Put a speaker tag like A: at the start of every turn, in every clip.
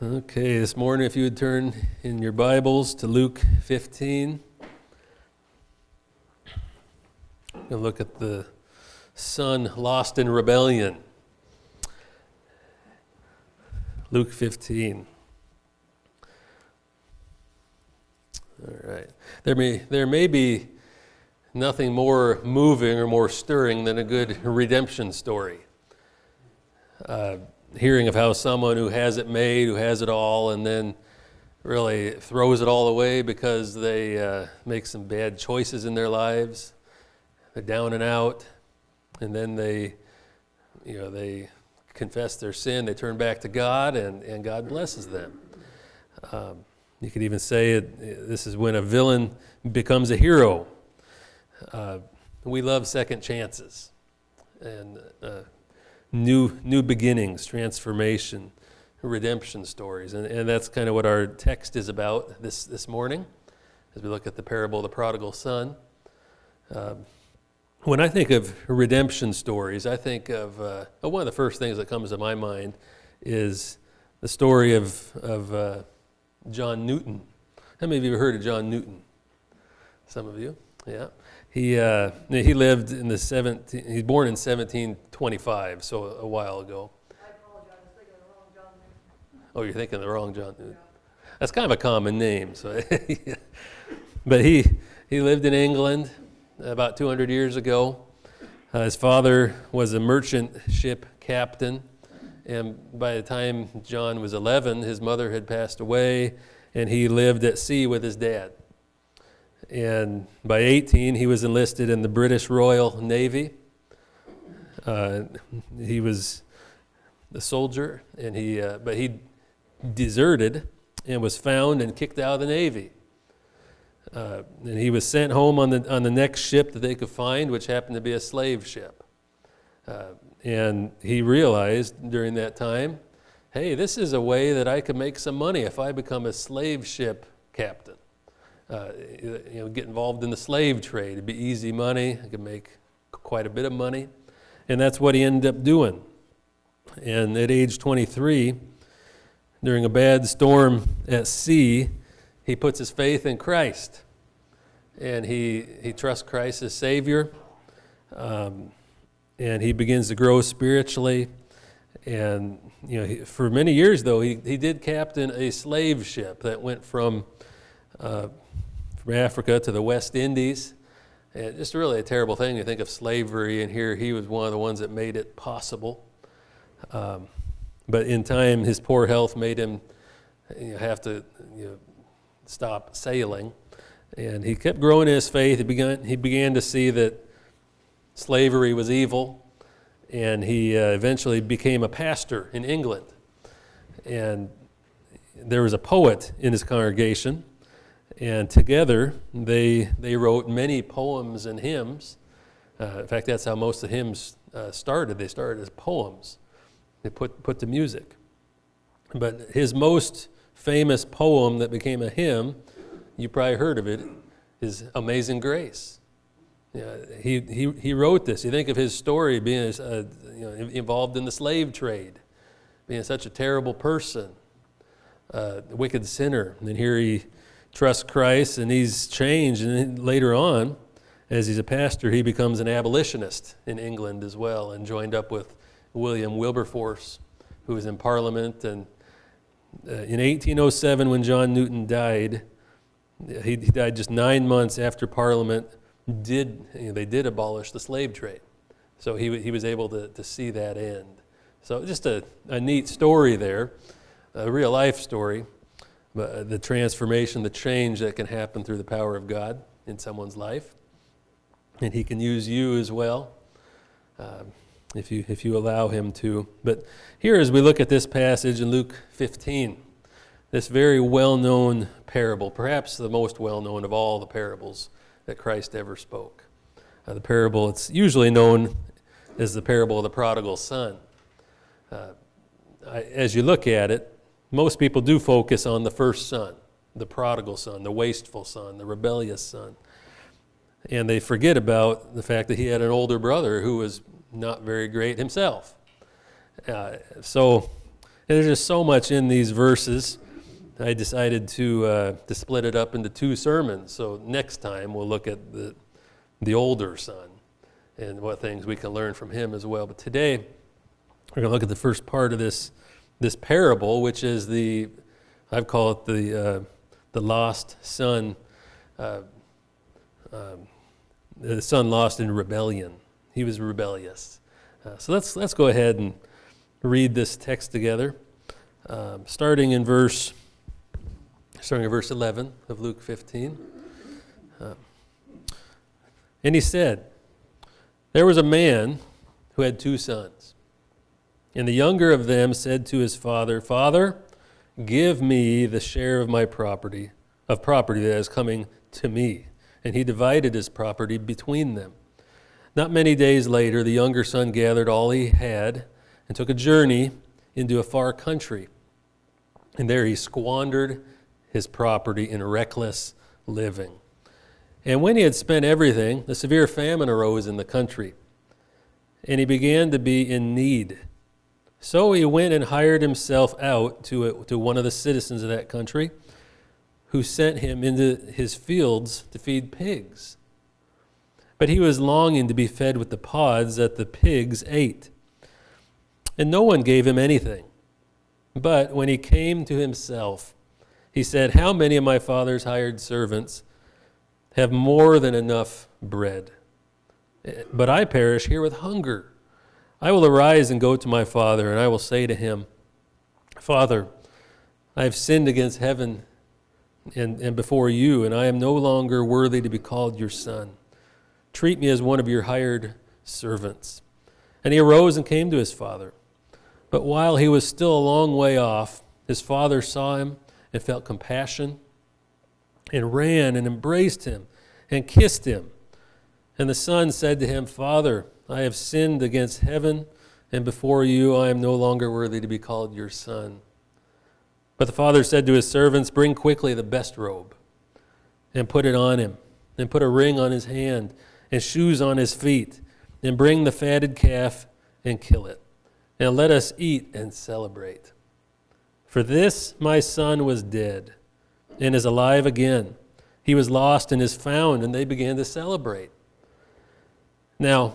A: Okay, this morning, if you would turn in your Bibles to Luke 15, we'll look at the son lost in rebellion. Luke 15. All right. There may, there may be nothing more moving or more stirring than a good redemption story. Uh, hearing of how someone who has it made, who has it all, and then really throws it all away because they uh, make some bad choices in their lives. They're down and out, and then they, you know, they confess their sin, they turn back to God, and, and God blesses them. Um, you could even say it, this is when a villain becomes a hero. Uh, we love second chances. And uh, new new beginnings, transformation, redemption stories. And, and that's kind of what our text is about this, this morning as we look at the parable of the prodigal son. Um, when I think of redemption stories, I think of uh, one of the first things that comes to my mind is the story of, of uh, John Newton. How many of you have heard of John Newton? Some of you, yeah. He, uh, he lived in the 17, he's born in 1725, so a while ago. Oh, you're thinking the wrong John Newton. That's kind of a common name. So, But he, he lived in England about 200 years ago. Uh, his father was a merchant ship captain. And by the time John was 11, his mother had passed away, and he lived at sea with his dad. And by 18, he was enlisted in the British Royal Navy. Uh, he was a soldier, and he, uh, but he deserted and was found and kicked out of the Navy. Uh, and he was sent home on the, on the next ship that they could find, which happened to be a slave ship. Uh, and he realized during that time hey, this is a way that I could make some money if I become a slave ship captain uh, you know, get involved in the slave trade. It'd be easy money. I could make quite a bit of money. And that's what he ended up doing. And at age 23, during a bad storm at sea, he puts his faith in Christ. And he, he trusts Christ as Savior. Um, and he begins to grow spiritually. And you know, he, for many years, though, he, he did captain a slave ship that went from uh, from Africa to the West Indies. And just really a terrible thing to think of slavery, and here he was one of the ones that made it possible. Um, but in time, his poor health made him you know, have to you know, stop sailing. And he kept growing in his faith. He began, he began to see that slavery was evil, and he uh, eventually became a pastor in England. And there was a poet in his congregation and together, they, they wrote many poems and hymns. Uh, in fact, that's how most of the hymns uh, started. They started as poems, they put, put to music. But his most famous poem that became a hymn, you probably heard of it, is Amazing Grace. Yeah, he, he, he wrote this. You think of his story being uh, you know, involved in the slave trade, being such a terrible person, uh, wicked sinner. And then here he trust Christ and he's changed. And later on, as he's a pastor, he becomes an abolitionist in England as well and joined up with William Wilberforce, who was in Parliament. And uh, in 1807, when John Newton died, he, he died just nine months after Parliament did, you know, they did abolish the slave trade. So he, he was able to, to see that end. So just a, a neat story there, a real life story. Uh, the transformation, the change that can happen through the power of God in someone's life. And He can use you as well um, if, you, if you allow Him to. But here, as we look at this passage in Luke 15, this very well known parable, perhaps the most well known of all the parables that Christ ever spoke. Uh, the parable, it's usually known as the parable of the prodigal son. Uh, I, as you look at it, most people do focus on the first son, the prodigal son, the wasteful son, the rebellious son. And they forget about the fact that he had an older brother who was not very great himself. Uh, so, there's just so much in these verses. I decided to, uh, to split it up into two sermons. So next time we'll look at the, the older son and what things we can learn from him as well. But today we're going to look at the first part of this, this parable, which is the, I've called it the, uh, the lost son, uh, um, the son lost in rebellion. He was rebellious. Uh, so let's, let's go ahead and read this text together, um, starting in verse starting in verse 11 of Luke 15. Uh, and he said, There was a man who had two sons. And the younger of them said to his father, Father, give me the share of my property, of property that is coming to me. And he divided his property between them. Not many days later, the younger son gathered all he had and took a journey into a far country. And there he squandered his property in reckless living. And when he had spent everything, a severe famine arose in the country, and he began to be in need. So he went and hired himself out to, a, to one of the citizens of that country, who sent him into his fields to feed pigs. But he was longing to be fed with the pods that the pigs ate. And no one gave him anything. But when he came to himself, he said, How many of my father's hired servants have more than enough bread? Eh, but I perish here with hunger. I will arise and go to my father, and I will say to him, Father, I have sinned against heaven and, and before you, and I am no longer worthy to be called your son. Treat me as one of your hired servants. And he arose and came to his father. But while he was still a long way off, his father saw him and felt compassion and ran and embraced him and kissed him. And the son said to him, Father, I have sinned against heaven, and before you I am no longer worthy to be called your son. But the father said to his servants, Bring quickly the best robe and put it on him, and put a ring on his hand and shoes on his feet, and bring the fatted calf and kill it. And let us eat and celebrate. For this my son was dead and is alive again. He was lost and is found, and they began to celebrate. Now,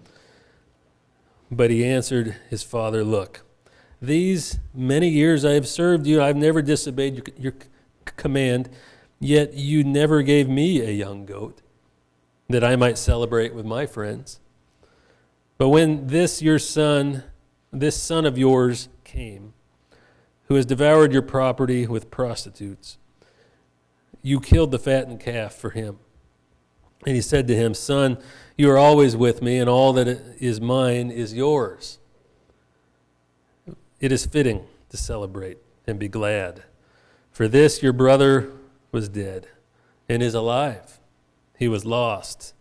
A: But he answered his father, Look, these many years I have served you, I've never disobeyed your, your command, yet you never gave me a young goat that I might celebrate with my friends. But when this your son, this son of yours came, who has devoured your property with prostitutes. You killed the fattened calf for him. And he said to him, Son, you are always with me, and all that is mine is yours. It is fitting to celebrate and be glad. For this your brother was dead and is alive. He was lost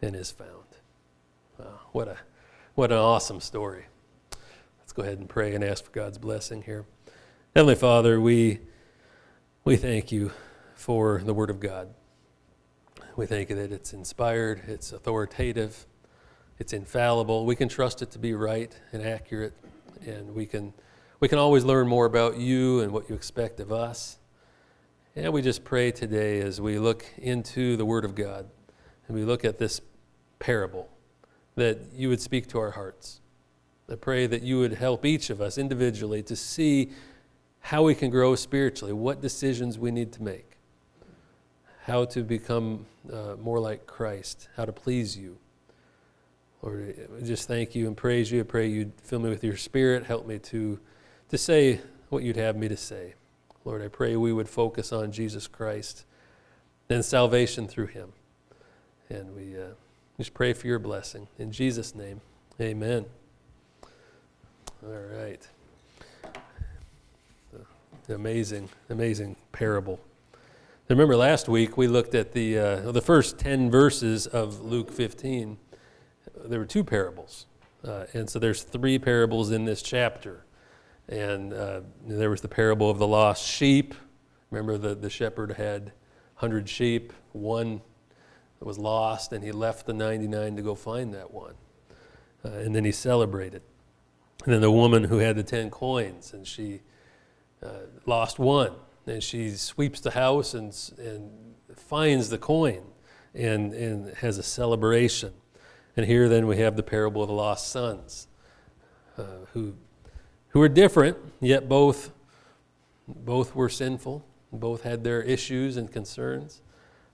A: and is found. Wow, what, a, what an awesome story. Let's go ahead and pray and ask for God's blessing here. Heavenly Father, we, we thank you for the Word of God. We thank you that it's inspired, it's authoritative, it's infallible. We can trust it to be right and accurate, and we can, we can always learn more about you and what you expect of us. And we just pray today as we look into the Word of God and we look at this parable that you would speak to our hearts. I pray that you would help each of us individually to see how we can grow spiritually, what decisions we need to make, how to become uh, more like Christ, how to please you. Lord, I just thank you and praise you. I pray you'd fill me with your spirit, help me to, to say what you'd have me to say. Lord, I pray we would focus on Jesus Christ and salvation through him. And we uh, just pray for your blessing. In Jesus' name, amen. All right. Amazing, amazing parable. Remember last week we looked at the, uh, the first 10 verses of Luke 15. There were two parables. Uh, and so there's three parables in this chapter. And uh, there was the parable of the lost sheep. Remember, the, the shepherd had 100 sheep, one was lost, and he left the 99 to go find that one. Uh, and then he celebrated. And then the woman who had the 10 coins, and she uh, lost one. And she sweeps the house and, and finds the coin and, and has a celebration. And here then we have the parable of the lost sons, uh, who, who are different, yet both, both were sinful. Both had their issues and concerns,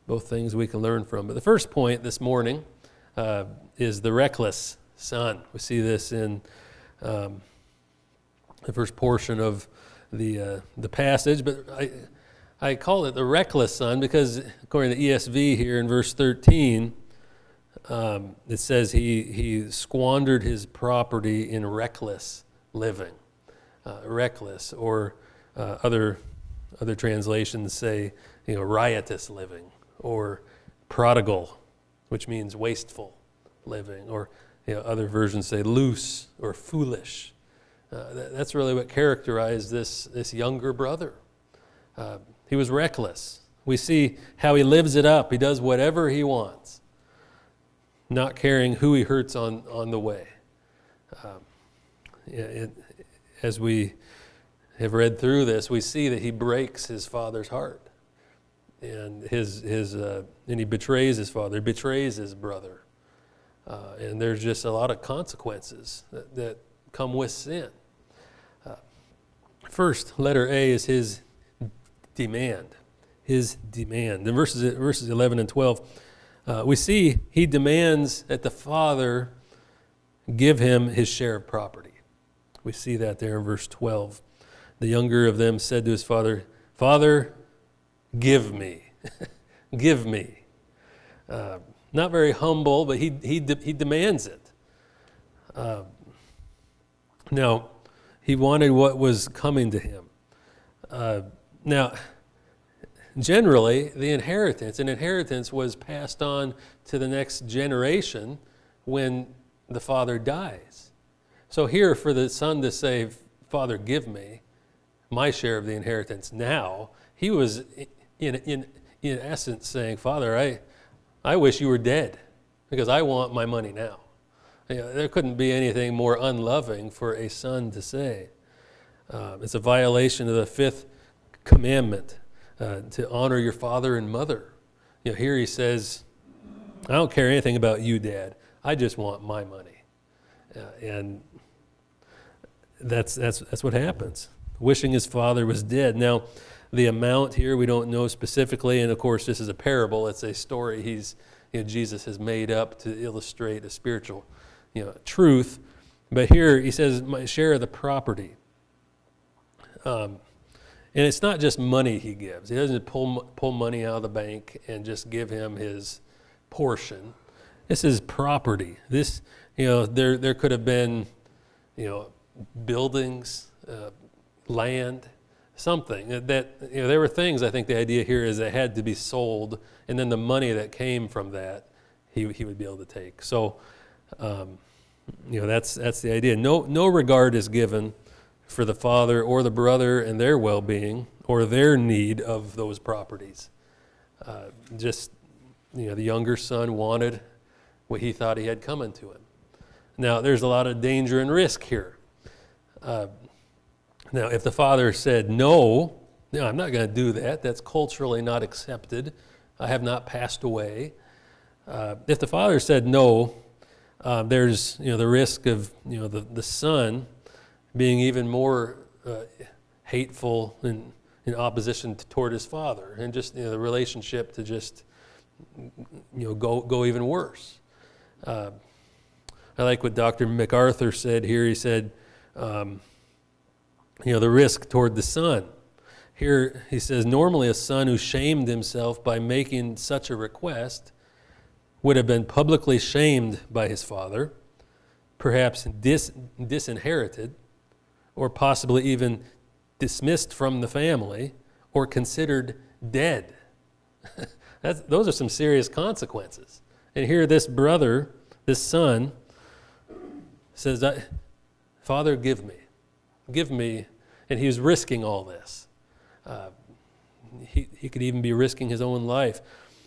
A: both things we can learn from. But the first point this morning uh, is the reckless son. We see this in um, the first portion of the, uh, the passage, but I, I call it the reckless son because, according to ESV here in verse 13, um, it says he, he squandered his property in reckless living. Uh, reckless, or uh, other, other translations say, you know, riotous living, or prodigal, which means wasteful living, or you know, other versions say loose or foolish. Uh, that, that's really what characterized this, this younger brother. Uh, he was reckless. We see how he lives it up. He does whatever he wants, not caring who he hurts on, on the way. Um, it, as we have read through this, we see that he breaks his father's heart. And, his, his, uh, and he betrays his father, betrays his brother. Uh, and there's just a lot of consequences that, that come with sin. Uh, first, letter A is his demand. His demand. In verses, verses 11 and 12, uh, we see he demands that the father give him his share of property. We see that there in verse 12. The younger of them said to his father, Father, give me. give me. Uh, not very humble, but he, he, de- he demands it. Uh, now, he wanted what was coming to him. Uh, now, generally, the inheritance, an inheritance was passed on to the next generation when the father dies. So, here for the son to say, Father, give me my share of the inheritance now, he was in, in, in essence saying, Father, I, I wish you were dead because I want my money now. You know, there couldn't be anything more unloving for a son to say. Uh, it's a violation of the fifth commandment uh, to honor your father and mother. You know, here he says, I don't care anything about you, Dad. I just want my money. Uh, and that's, that's, that's what happens. Wishing his father was dead. Now, the amount here we don't know specifically, and of course, this is a parable. It's a story he's, you know, Jesus has made up to illustrate a spiritual you know, truth. But here he says, my share of the property. Um, and it's not just money he gives. He doesn't pull, pull money out of the bank and just give him his portion. This is property. This, you know, there, there could have been, you know, buildings, uh, land, something that you know there were things i think the idea here is that had to be sold and then the money that came from that he, he would be able to take so um, you know that's that's the idea. No no regard is given for the father or the brother and their well-being or their need of those properties. Uh, just you know the younger son wanted what he thought he had coming to him. Now there's a lot of danger and risk here. Uh, now, if the father said, no, no I'm not going to do that, that's culturally not accepted, I have not passed away. Uh, if the father said no, uh, there's you know, the risk of you know, the, the son being even more uh, hateful in, in opposition to, toward his father, and just you know, the relationship to just you know, go, go even worse. Uh, I like what Dr. MacArthur said here. He said, um, you know, the risk toward the son. Here he says, normally a son who shamed himself by making such a request would have been publicly shamed by his father, perhaps dis- disinherited, or possibly even dismissed from the family or considered dead. Those are some serious consequences. And here, this brother, this son, says, Father, give me. Give me. And he was risking all this. Uh, he, he could even be risking his own life.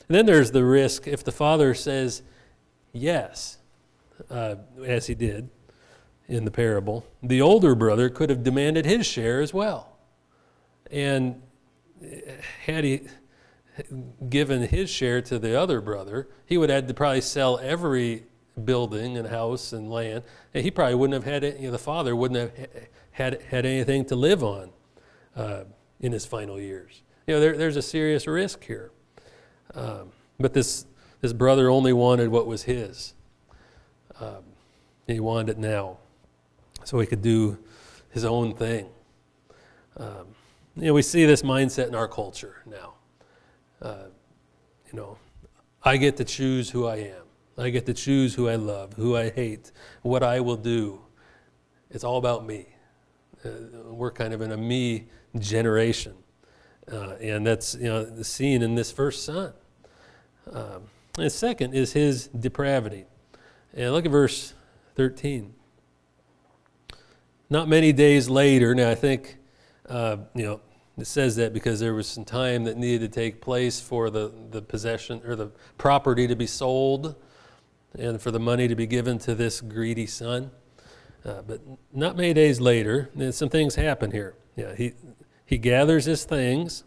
A: And then there's the risk if the father says yes, uh, as he did in the parable, the older brother could have demanded his share as well. And had he given his share to the other brother, he would have had to probably sell every building and house and land. And he probably wouldn't have had, you know, the father wouldn't have had, had anything to live on uh, in his final years. You know, there, there's a serious risk here. Um, but this, this brother only wanted what was his. Um, he wanted it now so he could do his own thing. Um, you know, we see this mindset in our culture now. Uh, you know, I get to choose who I am. I get to choose who I love, who I hate, what I will do. It's all about me. Uh, we're kind of in a me generation. Uh, and that's you know, seen in this first son. Um, and second is his depravity. And look at verse 13. Not many days later, now I think, uh, you know, it says that because there was some time that needed to take place for the, the possession or the property to be sold and for the money to be given to this greedy son. Uh, but not many days later, some things happen here. Yeah, he, he gathers his things.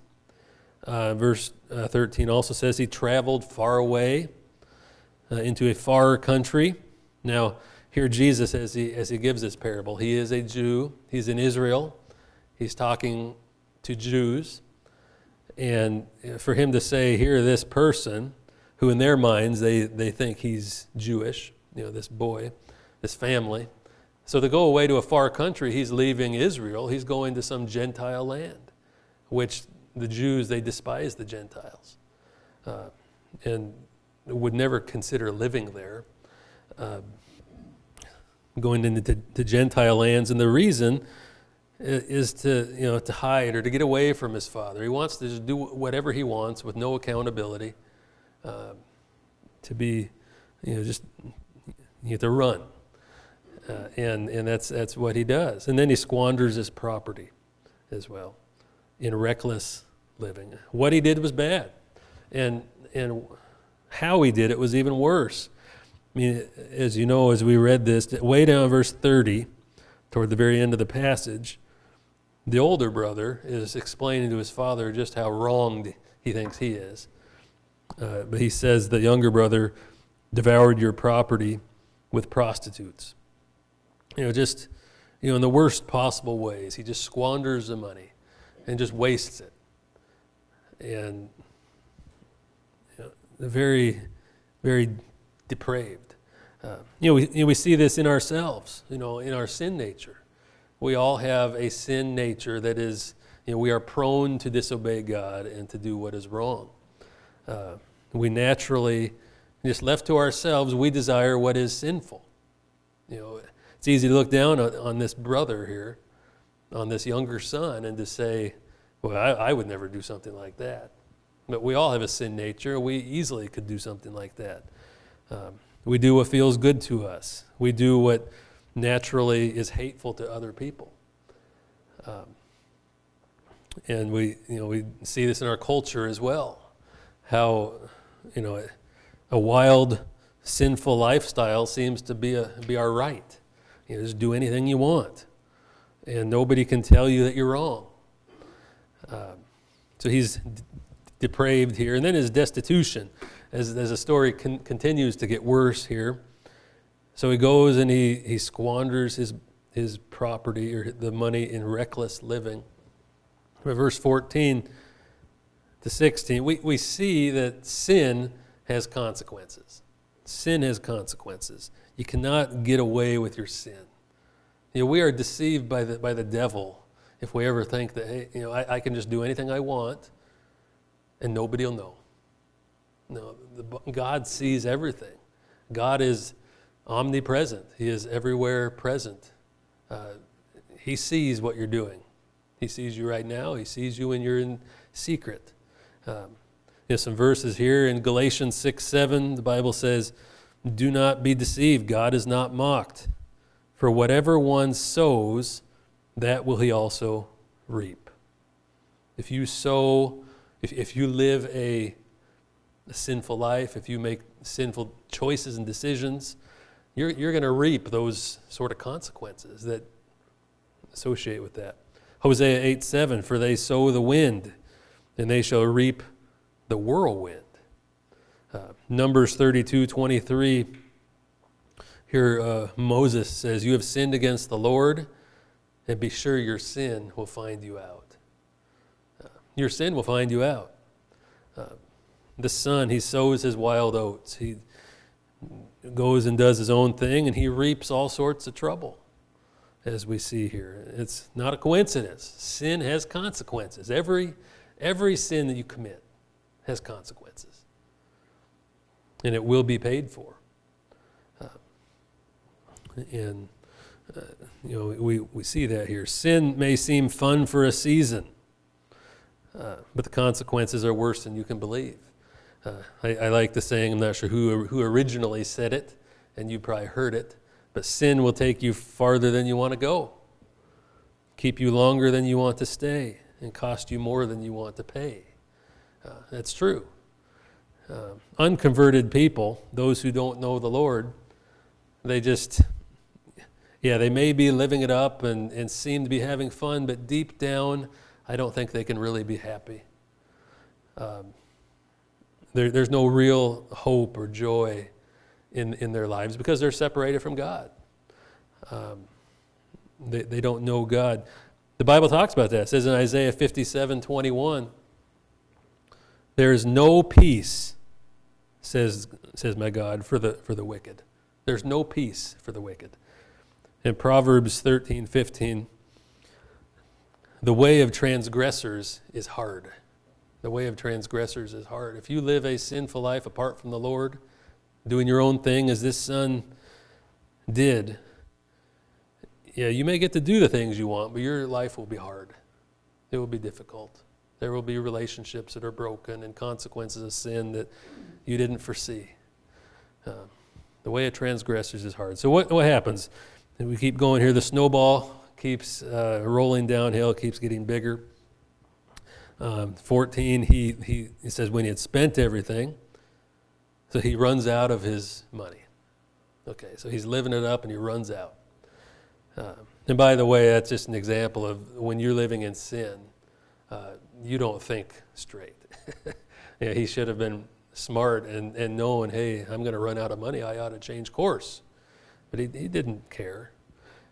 A: Uh, verse uh, 13 also says he traveled far away uh, into a far country. Now, here Jesus, as he, as he gives this parable, he is a Jew, he's in Israel, he's talking to Jews. And for him to say, here, this person, who in their minds they, they think he's Jewish, you know, this boy, this family. So to go away to a far country, he's leaving Israel, he's going to some Gentile land, which the Jews, they despise the Gentiles uh, and would never consider living there. Uh, going into the Gentile lands, and the reason is to you know to hide or to get away from his father. He wants to just do whatever he wants with no accountability. Uh, to be, you know, just you have to run, uh, and and that's that's what he does. And then he squanders his property, as well, in reckless living. What he did was bad, and and how he did it was even worse. I mean, as you know, as we read this, way down verse 30, toward the very end of the passage, the older brother is explaining to his father just how wronged he thinks he is. Uh, but he says the younger brother devoured your property with prostitutes. You know, just, you know, in the worst possible ways. He just squanders the money and just wastes it. And you know, very, very depraved. Uh, you, know, we, you know, we see this in ourselves, you know, in our sin nature. We all have a sin nature that is, you know, we are prone to disobey God and to do what is wrong. Uh, we naturally, just left to ourselves, we desire what is sinful. You know, it's easy to look down on, on this brother here, on this younger son, and to say, well, I, I would never do something like that. But we all have a sin nature. We easily could do something like that. Um, we do what feels good to us. We do what naturally is hateful to other people. Um, and we, you know, we see this in our culture as well. How, you know, a, wild, sinful lifestyle seems to be, a, be our right. You just do anything you want, and nobody can tell you that you're wrong. Um, so he's depraved here. And then his destitution as, as the story con- continues to get worse here. So he goes and he, he squanders his, his property or the money in reckless living. But verse 14 to 16, we, we see that sin has consequences. Sin has consequences. You cannot get away with your sin. You know, we are deceived by the, by the devil if we ever think that, hey, you know, I, I can just do anything I want and nobody will know. No, the, God sees everything. God is omnipresent. He is everywhere present. Uh, he sees what you're doing. He sees you right now. He sees you when you're in secret. Um, there's some verses here in Galatians 6 7. The Bible says, Do not be deceived. God is not mocked. For whatever one sows, that will he also reap. If you sow, if, if you live a, a sinful life, if you make sinful choices and decisions, you're, you're going to reap those sort of consequences that associate with that. Hosea 8 7, for they sow the wind, and they shall reap the whirlwind. Uh, Numbers 32 23, here uh, Moses says, You have sinned against the Lord, and be sure your sin will find you out. Uh, your sin will find you out. Uh, the son, he sows his wild oats. He goes and does his own thing, and he reaps all sorts of trouble, as we see here. It's not a coincidence. Sin has consequences. Every, every sin that you commit has consequences, and it will be paid for. Uh, and uh, you know, we, we see that here. Sin may seem fun for a season, uh, but the consequences are worse than you can believe. Uh, I, I, like the saying, I'm not sure who, who originally said it, and you probably heard it, but sin will take you farther than you want to go, keep you longer than you want to stay, and cost you more than you want to pay. Uh, that's true. Uh, unconverted people, those who don't know the Lord, they just, yeah, they may be living it up and, and seem to be having fun, but deep down, I don't think they can really be happy. Um, there, there's no real hope or joy in, in their lives because they're separated from God. Um, they, they don't know God. The Bible talks about that. It says in Isaiah 57 21, there is no peace, says, says my God, for the, for the wicked. There's no peace for the wicked. In Proverbs 13 15, the way of transgressors is hard. The way of transgressors is hard. If you live a sinful life apart from the Lord, doing your own thing as this son did, yeah, you may get to do the things you want, but your life will be hard. It will be difficult. There will be relationships that are broken and consequences of sin that you didn't foresee. Uh, the way of transgressors is hard. So, what, what happens? And we keep going here. The snowball keeps uh, rolling downhill, keeps getting bigger. Um, 14, he, he, he says, when he had spent everything, so he runs out of his money. Okay, so he's living it up and he runs out. Uh, and by the way, that's just an example of when you're living in sin, uh, you don't think straight. yeah, he should have been smart and, and knowing, hey, I'm going to run out of money, I ought to change course. But he, he didn't care.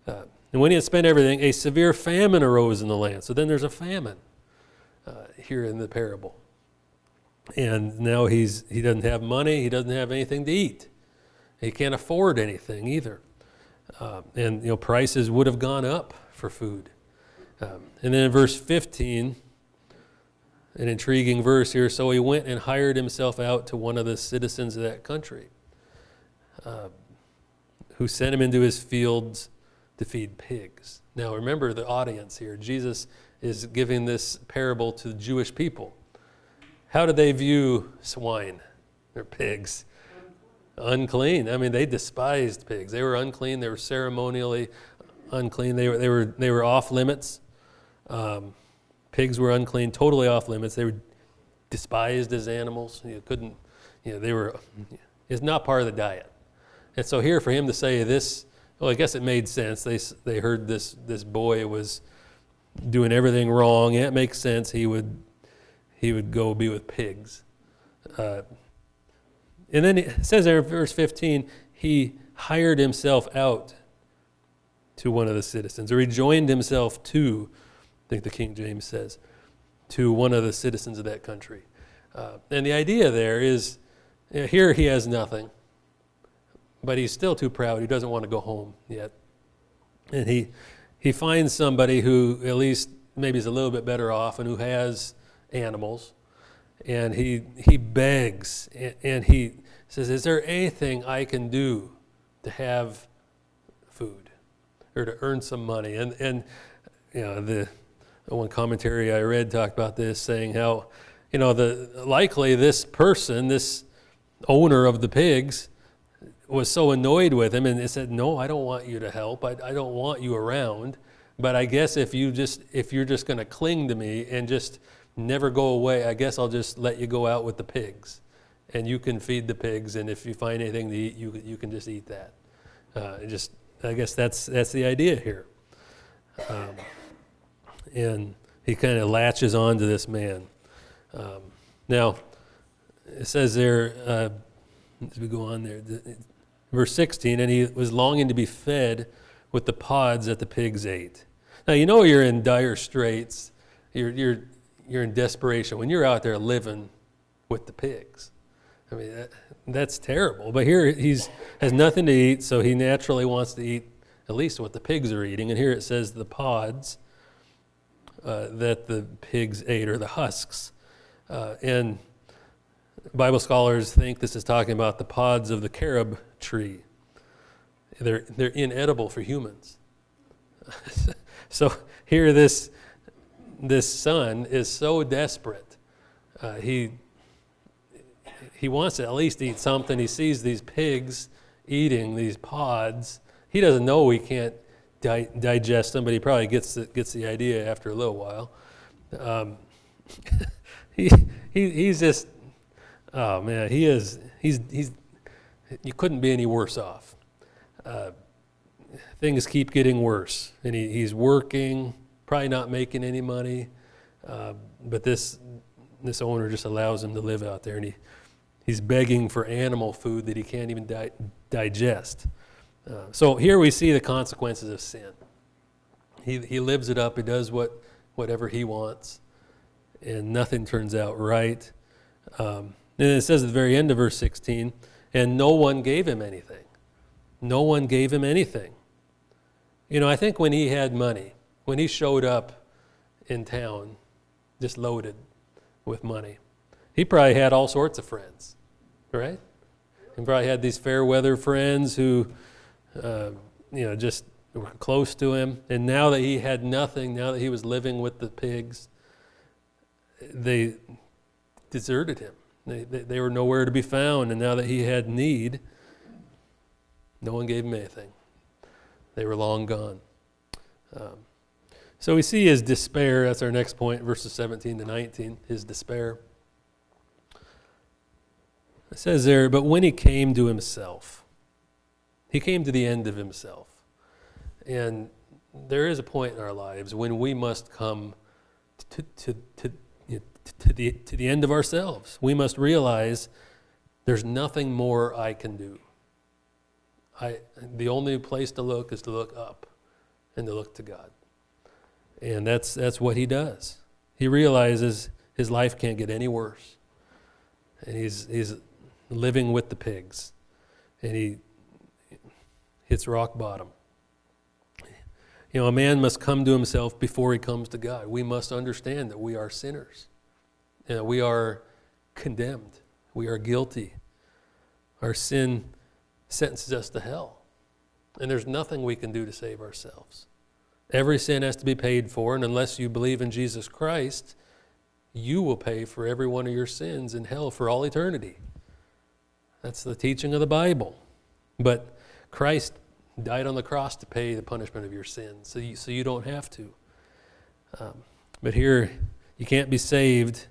A: Uh, and when he had spent everything, a severe famine arose in the land. So then there's a famine uh, here in the parable. And now he's, he doesn't have money, he doesn't have anything to eat. He can't afford anything either. Uh, and you know prices would have gone up for food. Um, and then in verse 15, an intriguing verse here. So he went and hired himself out to one of the citizens of that country, uh, who sent him into his fields to feed pigs. Now remember the audience here. Jesus is giving this parable to the Jewish people. How do they view swine or pigs? Unclean. I mean, they despised pigs. They were unclean. They were ceremonially unclean. They were, they were, they were off limits. Um, pigs were unclean, totally off limits. They were despised as animals. You couldn't, you know, they were, it's not part of the diet. And so here for him to say this, well, I guess it made sense. They, they heard this, this boy was doing everything wrong. It makes sense. He would, he would go be with pigs. Uh, and then it says there in verse 15, he hired himself out to one of the citizens, or he joined himself to, think the King James says, to one of the citizens of that country. Uh, and the idea there is you know, here he has nothing, but he's still too proud. He doesn't want to go home yet. And he, he finds somebody who at least maybe is a little bit better off and who has animals. And he, he begs and, and he says, Is there anything I can do to have food or to earn some money? And, and you know, the, one commentary I read talked about this, saying how, you know, the likely this person, this owner of the pigs, was so annoyed with him and they said, "No, I don't want you to help. I, I don't want you around." But I guess if you just if you're just going to cling to me and just never go away, I guess I'll just let you go out with the pigs, and you can feed the pigs. And if you find anything to eat, you you can just eat that. Uh, just I guess that's that's the idea here. Um, and he kind of latches on to this man. Um, now, it says there, uh, as we go on there, verse 16, and he was longing to be fed with the pods that the pigs ate. Now, you know you're in dire straits, you're, you're, you're in desperation when you're out there living with the pigs. I mean, that, that's terrible. But here he's has nothing to eat, so he naturally wants to eat at least what the pigs are eating. And here it says the pods uh, that the pigs ate, or the husks. Uh, and Bible scholars think this is talking about the pods of the carob tree. They're, they're inedible for humans. so here, this, this son is so desperate. Uh, he, he wants to at least eat something. He sees these pigs eating these pods. He doesn't know he can't di- digest them, but he probably gets the, gets the idea after a little while. Um, he, he, he's just, oh man, he is, he's, he's, you couldn't be any worse off. Uh, things keep getting worse, and he, he's working, probably not making any money, uh, but this, this owner just allows him to live out there, and he, he's begging for animal food that he can't even di- digest. Uh, so here we see the consequences of sin. He, he lives it up, he does what, whatever he wants, and nothing turns out right. Um, and it says at the very end of verse 16, and no one gave him anything. No one gave him anything. You know, I think when he had money, when he showed up in town, just loaded with money, he probably had all sorts of friends, right? He probably had these fair weather friends who uh, you know, just were close to him. And now that he had nothing, now that he was living with the pigs, they deserted him. They, they, they were nowhere to be found. And now that he had need, no one gave him anything. They were long gone. Um, so we see his despair. That's our next point, verses 17 to 19, his despair. It says there, but when he came to himself, he came to the end of himself. And there is a point in our lives when we must come to, to, to, to, the, to the end of ourselves. We must realize there's nothing more I can do. I, the only place to look is to look up and to look to God. And that's, that's what he does. He realizes his life can't get any worse. And he's, he's living with the pigs. And he hits rock bottom. You know, a man must come to himself before he comes to God. We must understand that we are sinners. that we are condemned. We are guilty. Our sin sentences us to hell. And there's nothing we can do to save ourselves. Every sin has to be paid for, and unless you believe in Jesus Christ, you will pay for every one of your sins in hell for all eternity. That's the teaching of the Bible. But Christ died on the cross to pay the punishment of your sins, so you, so you don't have to. Um, but here, you can't be saved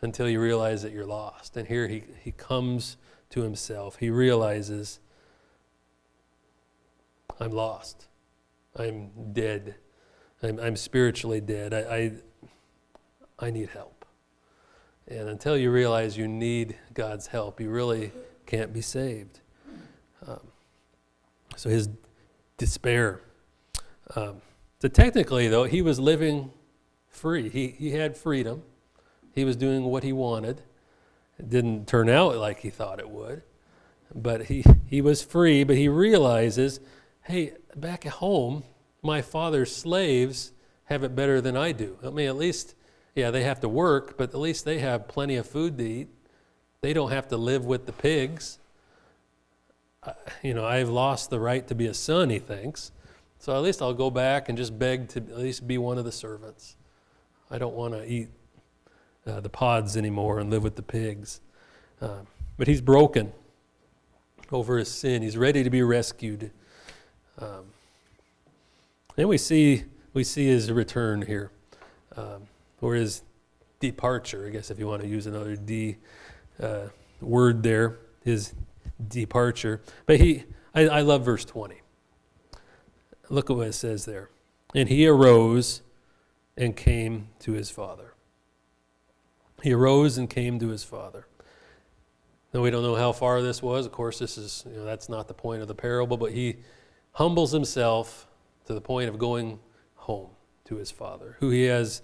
A: until you realize that you're lost. And here he, he comes to himself. He realizes, I'm lost. I'm dead. I'm, I'm spiritually dead. I, I, I need help. And until you realize you need God's help, you really can't be saved. So his despair. Um, so technically, though, he was living free. He, he had freedom. He was doing what he wanted. It didn't turn out like he thought it would. But he, he was free, but he realizes hey, back at home, my father's slaves have it better than I do. I mean, at least, yeah, they have to work, but at least they have plenty of food to eat. They don't have to live with the pigs you know, I've lost the right to be a son, he thinks. So at least I'll go back and just beg to at least be one of the servants. I don't want to eat uh, the pods anymore and live with the pigs. Uh, but he's broken over his sin. He's ready to be rescued. Um, and we see we see his return here, um, or his departure. I guess if you want to use another D uh, word there, his departure. But he, I, I love verse twenty. Look at what it says there. And he arose and came to his father. He arose and came to his father. Now we don't know how far this was. Of course, this is you know, that's not the point of the parable, but he humbles himself to the point of going home to his father, who he has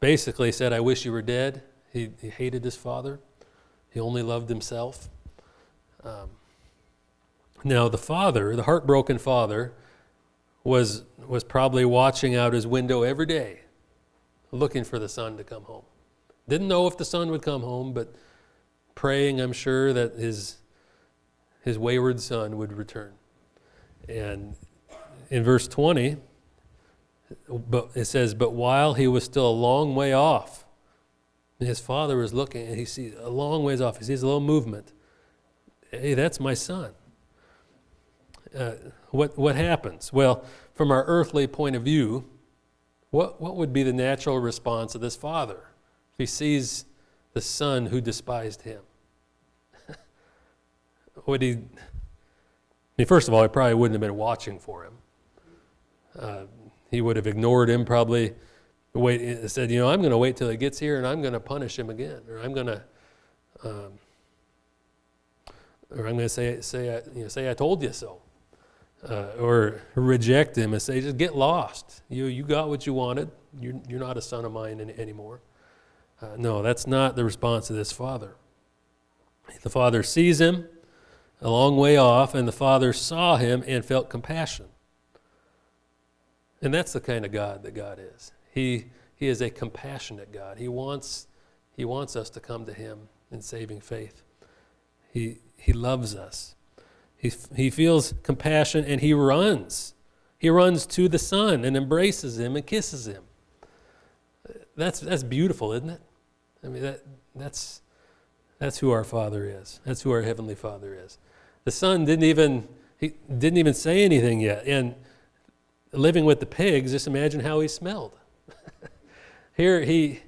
A: basically said, I wish you were dead. He, he hated his father, he only loved himself. Um, now, the father, the heartbroken father, was, was probably watching out his window every day, looking for the son to come home. Didn't know if the son would come home, but praying, I'm sure, that his, his wayward son would return. And in verse 20, but it says, But while he was still a long way off, his father was looking, and he sees a long ways off. He sees a little movement. Hey, that's my son. Uh, what, what happens? Well, from our earthly point of view, what, what would be the natural response of this father if he sees the son who despised him? would he? I mean, first of all, he probably wouldn't have been watching for him. Uh, he would have ignored him, probably wait, said, you know, I'm going to wait till he gets here and I'm going to punish him again, or I'm going to, um, or I'm going to say, say, you know, say I told you so, uh, or reject him and say, just get lost. You, you got what you wanted. You're, you're not a son of mine any, anymore. Uh, no, that's not the response of this father. The father sees him a long way off, and the father saw him and felt compassion. And that's the kind of God that God is. He, he is a compassionate God. He wants, he wants us to come to Him in saving faith. He, he loves us. He, he feels compassion and He runs. He runs to the Son and embraces Him and kisses Him. That's, that's beautiful, isn't it? I mean, that, that's, that's who our Father is. That's who our Heavenly Father is. The Son didn't even, he didn't even say anything yet. And living with the pigs, just imagine how he smelled. Here he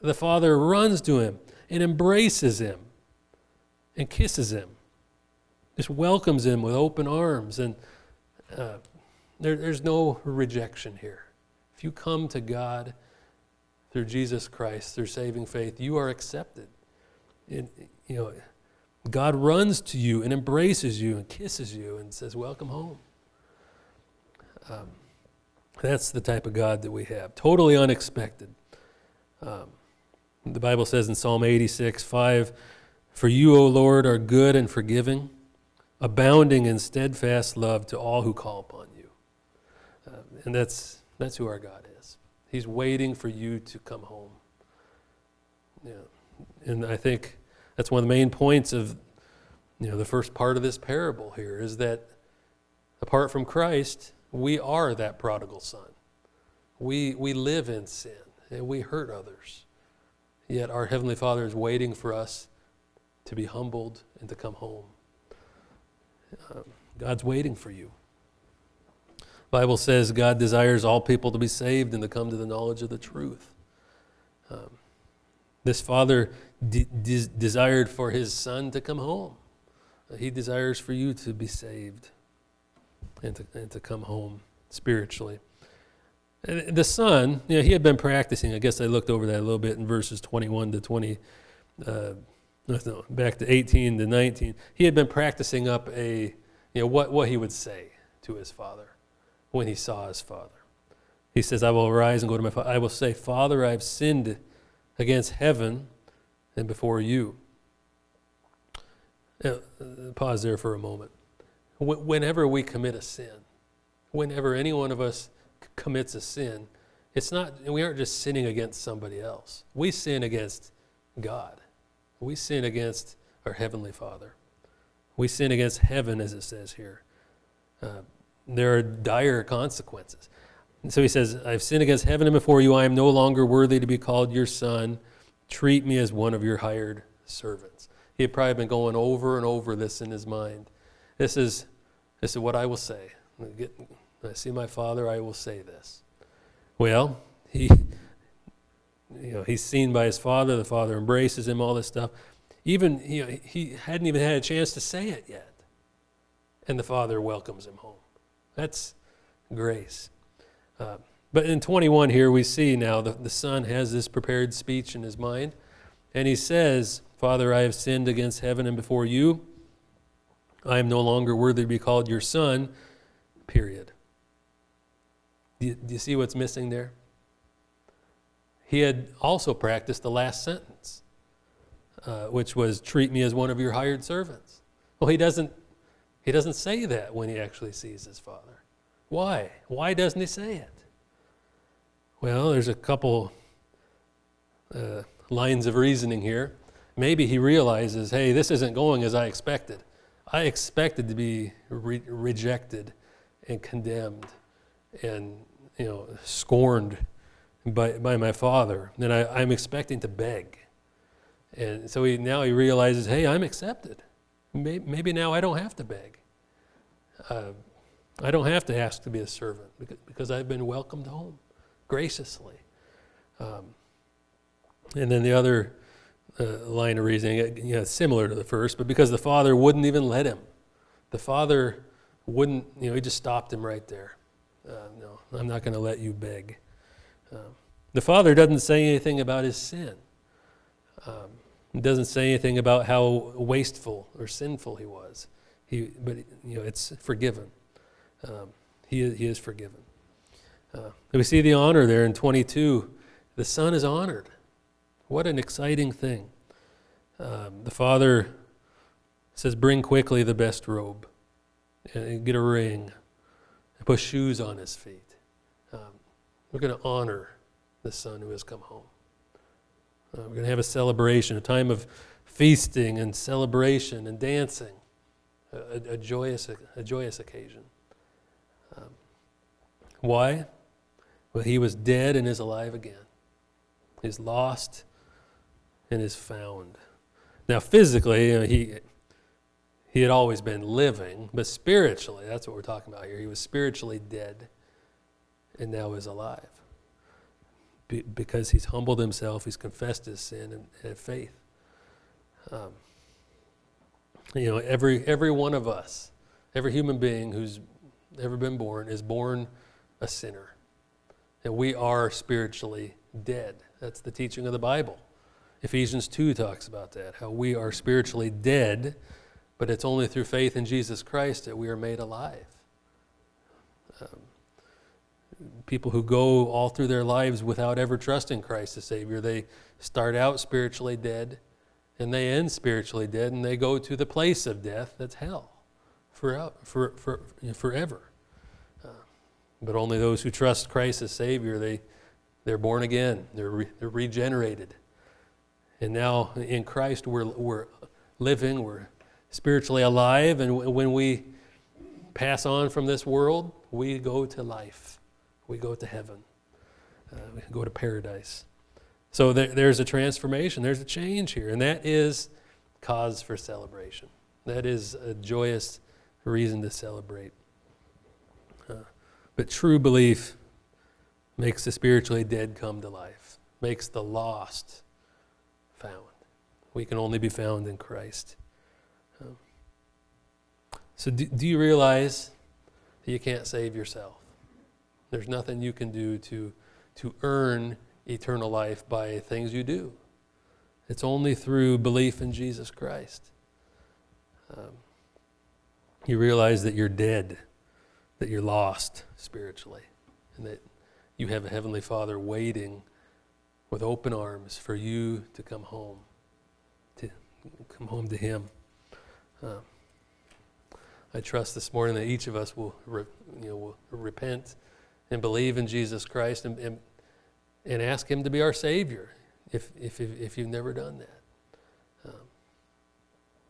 A: the father runs to him and embraces him and kisses him. Just welcomes him with open arms. And uh, there, there's no rejection here. If you come to God through Jesus Christ, through saving faith, you are accepted. And, you know, God runs to you and embraces you and kisses you and says, Welcome home. Um, that's the type of God that we have. Totally unexpected. Um, the Bible says in Psalm 86 5, For you, O Lord, are good and forgiving, abounding in steadfast love to all who call upon you. Uh, and that's, that's who our God is. He's waiting for you to come home. Yeah. And I think that's one of the main points of you know, the first part of this parable here is that apart from Christ, we are that prodigal son. We, we live in sin and we hurt others. Yet our Heavenly Father is waiting for us to be humbled and to come home. Um, God's waiting for you. Bible says God desires all people to be saved and to come to the knowledge of the truth. Um, this father de- de- desired for his son to come home. He desires for you to be saved and to, and to come home spiritually. And the son, you know, he had been practicing. I guess I looked over that a little bit in verses 21 to 20, uh, no, back to 18 to 19. He had been practicing up a, you know, what, what he would say to his father when he saw his father. He says, I will arise and go to my father. I will say, Father, I have sinned against heaven and before you. Now, uh, pause there for a moment whenever we commit a sin, whenever any one of us commits a sin, it's not, we aren't just sinning against somebody else. We sin against God. We sin against our Heavenly Father. We sin against heaven, as it says here. Uh, there are dire consequences. And so he says, I've sinned against heaven and before you. I am no longer worthy to be called your son. Treat me as one of your hired servants. He had probably been going over and over this in his mind. This is, this is what I will say. When I see my father, I will say this. Well, he, you know, he's seen by his father. The father embraces him, all this stuff. Even, you know, he hadn't even had a chance to say it yet. And the father welcomes him home. That's grace. Uh, but in 21 here, we see now the, the son has this prepared speech in his mind. And he says, Father, I have sinned against heaven and before you. I am no longer worthy to be called your son, period. Do you, do you see what's missing there? He had also practiced the last sentence, uh, which was, Treat me as one of your hired servants. Well, he doesn't, he doesn't say that when he actually sees his father. Why? Why doesn't he say it? Well, there's a couple uh, lines of reasoning here. Maybe he realizes, hey, this isn't going as I expected. I expected to be re- rejected and condemned and you know scorned by, by my father. And I, I'm expecting to beg. And so he, now he realizes, hey, I'm accepted. Maybe, maybe now I don't have to beg. Uh, I don't have to ask to be a servant because, because I've been welcomed home graciously. Um, and then the other uh, line of reasoning, uh, you know, similar to the first, but because the father wouldn't even let him. The father wouldn't, you know, he just stopped him right there. Uh, no, I'm not going to let you beg. Um, the father doesn't say anything about his sin. Um, he doesn't say anything about how wasteful or sinful he was. He, but you know, it's forgiven. Um, he, he is forgiven. Uh, we see the honor there in 22. The son is honored. What an exciting thing. Um, the father says, Bring quickly the best robe, and get a ring, and put shoes on his feet. We're going to honor the son who has come home. Uh, we're going to have a celebration, a time of feasting and celebration and dancing, a, a joyous, a joyous occasion. Um, why? Well, he was dead and is alive again. He's lost and is found. Now, physically, you know, he, he had always been living, but spiritually, that's what we're talking about here. He was spiritually dead and now is alive. Be, because he's humbled himself, he's confessed his sin and faith. Um, you know, every, every one of us, every human being who's ever been born is born a sinner. And we are spiritually dead. That's the teaching of the Bible. Ephesians 2 talks about that, how we are spiritually dead, but it's only through faith in Jesus Christ that we are made alive. Um, people who go all through their lives without ever trusting Christ as Savior, they start out spiritually dead and they end spiritually dead and they go to the place of death that's hell for, for, for, forever. Uh, but only those who trust Christ as Savior, they, they're born again, they're, re, they're regenerated. And now in Christ, we're, we're living, we're spiritually alive, and when we pass on from this world, we go to life. We go to heaven. Uh, we go to paradise. So there, there's a transformation, there's a change here, and that is cause for celebration. That is a joyous reason to celebrate. Uh, but true belief makes the spiritually dead come to life, makes the lost found. We can only be found in Christ. Um, so, do, do you realize that you can't save yourself? There's nothing you can do to, to earn eternal life by things you do. It's only through belief in Jesus Christ. Um, you realize that you're dead, that you're lost spiritually, and that you have a Heavenly Father waiting with open arms for you to come home, to come home to Him. Uh, I trust this morning that each of us will, re, you know, will repent and believe in Jesus Christ and, and, and, ask Him to be our Savior if, if, if you've never done that. Um,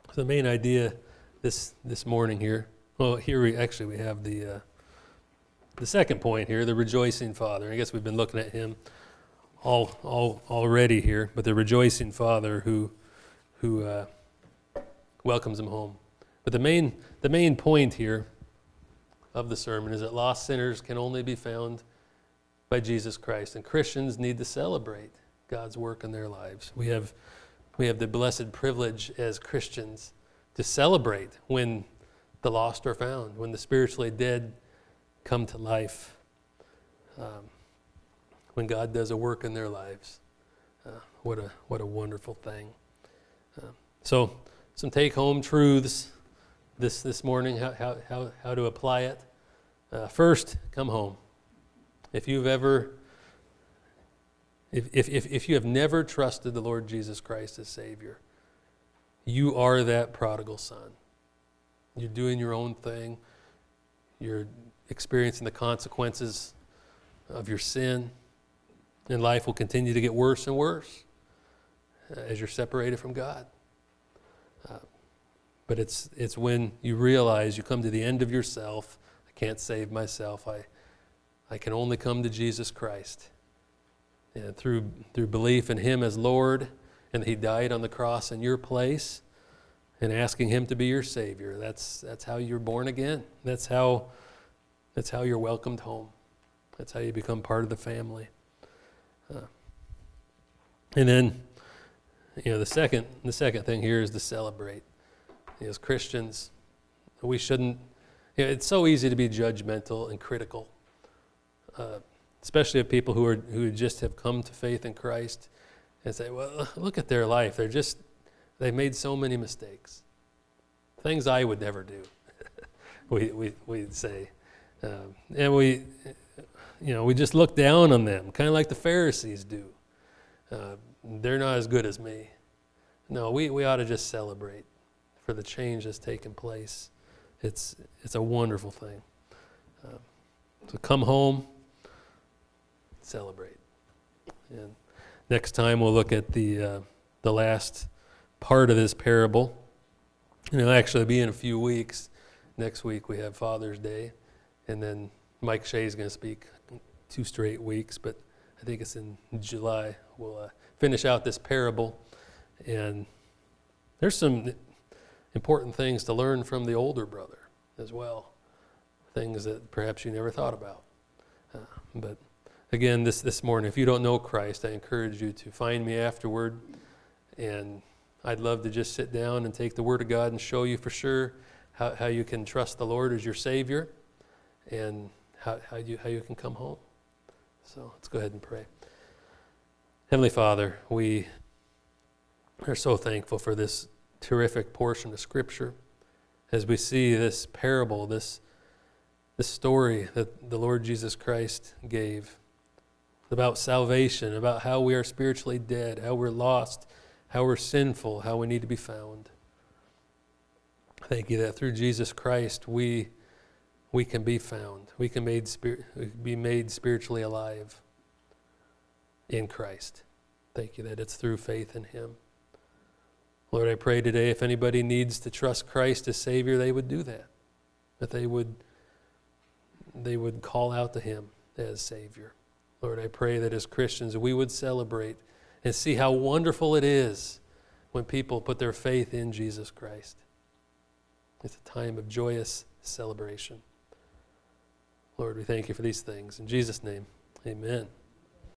A: so the main idea this, this morning here, well, here we actually we have the, uh, the second point here, the rejoicing father. I guess we've been looking at him all, all already here, but the rejoicing father who, who uh, welcomes him home. But the main, the main point here of the sermon is that lost sinners can only be found by Jesus Christ, and Christians need to celebrate God's work in their lives. We have, we have the blessed privilege as Christians to celebrate when the lost are found, when the spiritually dead come to life, um, when God does a work in their lives. Uh, what, a, what a wonderful thing. Uh, so, some take home truths this, this morning, how, how, how, how to apply it. Uh, first, come home. If you've ever, if, if, if, if you have never trusted the Lord Jesus Christ as Savior, you are that prodigal son. You're doing your own thing. You're experiencing the consequences of your sin. And life will continue to get worse and worse as you're separated from God. But it's, it's when you realize you come to the end of yourself. I can't save myself. I, I can only come to Jesus Christ. And through, through belief in Him as Lord and He died on the cross in your place and asking Him to be your Savior. That's, that's how you're born again. That's how, that's how you're welcomed home. That's how you become part of the family. Uh, and then, you know, the second, the second thing here is to celebrate. As Christians, we shouldn't, you know, it's so easy to be judgmental and critical, uh, especially of people who, are, who just have come to faith in Christ and say, well, look at their life. They're just, they've made so many mistakes. Things I would never do, we, we, we'd say. Um, and we, you know, we just look down on them, kind of like the Pharisees do. Uh, they're not as good as me. No, we, we ought to just celebrate for the change that's taken place. It's, it's a wonderful thing. Um, so come home, celebrate. And next time we'll look at the, uh, the last part of this parable. And it'll actually be in a few weeks. Next week we have Father's Day. And then Mike Shea is going to speak two straight weeks, but I think it's in July. We'll uh, finish out this parable. And there's some important things to learn from the older brother as well, things that perhaps you never thought about. Uh, but again, this, this morning, if you don't know Christ, I encourage you to find me afterward. And I'd love to just sit down and take the Word of God and show you for sure how, how you can trust the Lord as your Savior and how, how, you, how you can come home. So let's go ahead and pray. Heavenly Father, we are so thankful for this terrific portion of Scripture as we see this parable, this, this story that the Lord Jesus Christ gave about salvation, about how we are spiritually dead, how we're lost, how we're sinful, how we need to be found. Thank you that through Jesus Christ we, we can be found. We can made be made spiritually alive in Christ. Thank you that it's through faith in Him. Lord, I pray today if anybody needs to trust Christ as Savior, they would do that. That they would, they would call out to Him as Savior. Lord, I pray that as Christians we would celebrate and see how wonderful it is when people put their faith in Jesus Christ. It's a time of joyous celebration. Lord, we thank you for these things. In Jesus' name, amen.